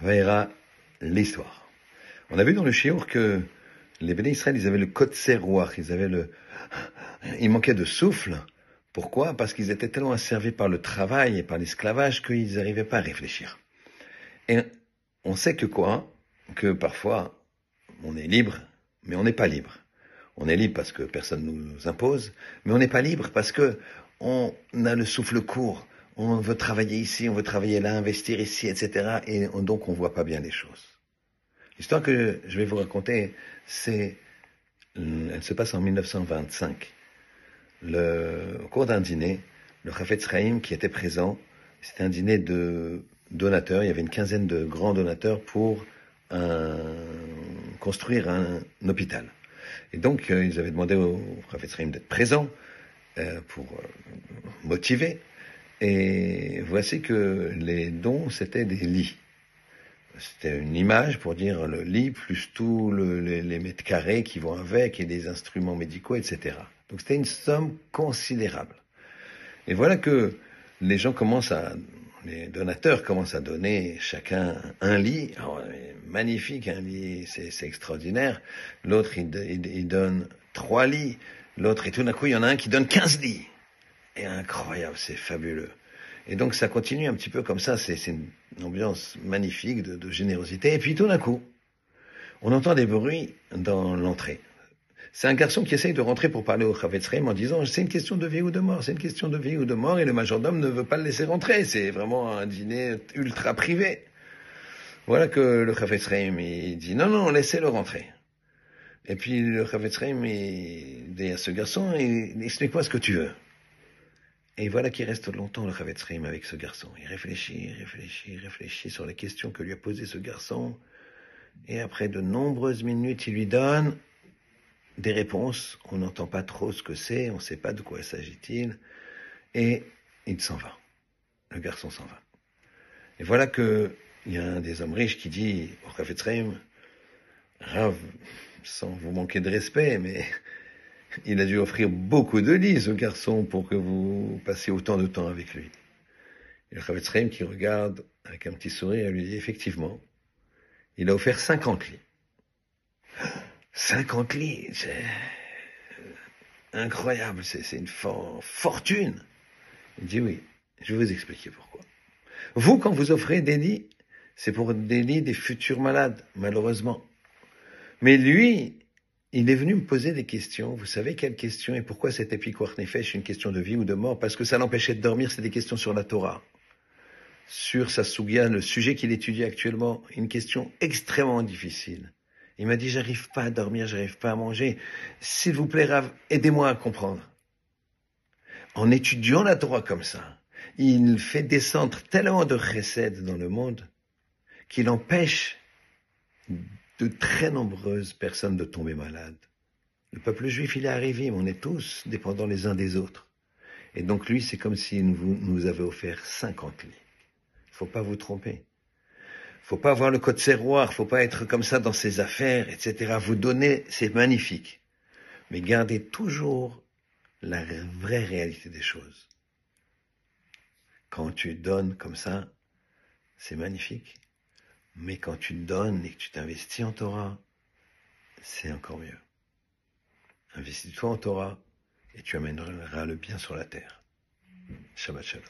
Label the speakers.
Speaker 1: Vaïra, l'histoire. On a vu dans le Chiour que les bénis Israël, ils avaient le serroir, ils avaient le, il manquait de souffle. Pourquoi? Parce qu'ils étaient tellement asservis par le travail et par l'esclavage qu'ils n'arrivaient pas à réfléchir. Et on sait que quoi? Que parfois, on est libre, mais on n'est pas libre. On est libre parce que personne nous impose, mais on n'est pas libre parce que on a le souffle court. On veut travailler ici, on veut travailler là, investir ici, etc. Et donc on voit pas bien les choses. L'histoire que je vais vous raconter, c'est, elle se passe en 1925. Le, au cours d'un dîner, le Chafetz Chaim qui était présent, c'était un dîner de donateurs. Il y avait une quinzaine de grands donateurs pour construire un, hôpital. Et donc, euh, ils avaient demandé au Chafetz Chaim d'être présent euh, pour euh, motiver. Et voici que les dons, c'était des lits. C'était une image pour dire le lit plus tous le, les, mètres carrés qui vont avec et des instruments médicaux, etc. Donc c'était une somme considérable. Et voilà que les gens commencent à, les donateurs commencent à donner chacun un lit. Alors, magnifique, un lit, c'est extraordinaire. L'autre, il, donne trois lits. L'autre, et tout d'un coup, il y en a un qui donne 15 lits. Et incroyable, c'est fabuleux. Et donc ça continue un petit peu comme ça, c'est une ambiance magnifique de, de, générosité. Et puis tout d'un coup, on entend des bruits dans l'entrée. C'est un garçon qui essaye de rentrer pour parler au Chavetzreim en disant c'est une question de vie ou de mort, c'est une question de vie ou de mort, et le majordome ne veut pas le laisser rentrer. C'est vraiment un dîner ultra privé. Voilà que le Chavetzreim il dit non non laissez-le rentrer. Et puis le Chavetzreim il dit à ce garçon explique-moi ce que tu veux. Et voilà qu'il reste longtemps le Chavetzrim avec ce garçon. Il réfléchit, réfléchit, réfléchit sur les questions que lui a posées ce garçon. Et après de nombreuses minutes, il lui donne des réponses. On n'entend pas trop ce que c'est, on ne sait pas de quoi s'agit-il. Et il s'en va. Le garçon s'en va. Et voilà que il y a un des hommes riches qui dit au Chavetzrim, Rav, sans vous manquer de respect, mais il a dû offrir beaucoup de lits, ce garçon, pour que vous passiez autant de temps avec lui. Et le Chavetz qui regarde avec un petit sourire, lui dit, effectivement, il a offert 50 lits. 50 lits, c'est incroyable, c'est une for fortune. Il dit, oui, je vais vous expliquer pourquoi. Vous, quand vous offrez des lits, c'est pour des lits des futurs malades, malheureusement. Mais lui, il est venu me poser des questions. Vous savez quelles questions et pourquoi cet épicouar nefesh une question de vie ou de mort? Parce que ça l'empêchait de dormir, c'est des questions sur la Torah. Sur sa le sujet qu'il étudie actuellement, une question extrêmement difficile. Il m'a dit, j'arrive pas à dormir, j'arrive pas à manger. S'il vous plaît, aidez-moi à comprendre. En étudiant la Torah comme ça, il fait descendre tellement de chesed dans le monde qu'il empêche de très nombreuses personnes de tomber malades. Le peuple juif, il est arrivé, mais on est tous dépendants les uns des autres. Et donc lui, c'est comme s'il nous, nous avait offert 50 lits. Faut pas vous tromper. Faut pas avoir le code serroir, faut pas être comme ça dans ses affaires, etc. Vous donner, c'est magnifique. Mais gardez toujours la vraie réalité des choses. Quand tu donnes comme ça, c'est magnifique. Mais quand tu donnes et que tu t'investis en Torah, c'est encore mieux. Investis-toi en Torah et tu amèneras le bien sur la terre. Shabbat Shalom.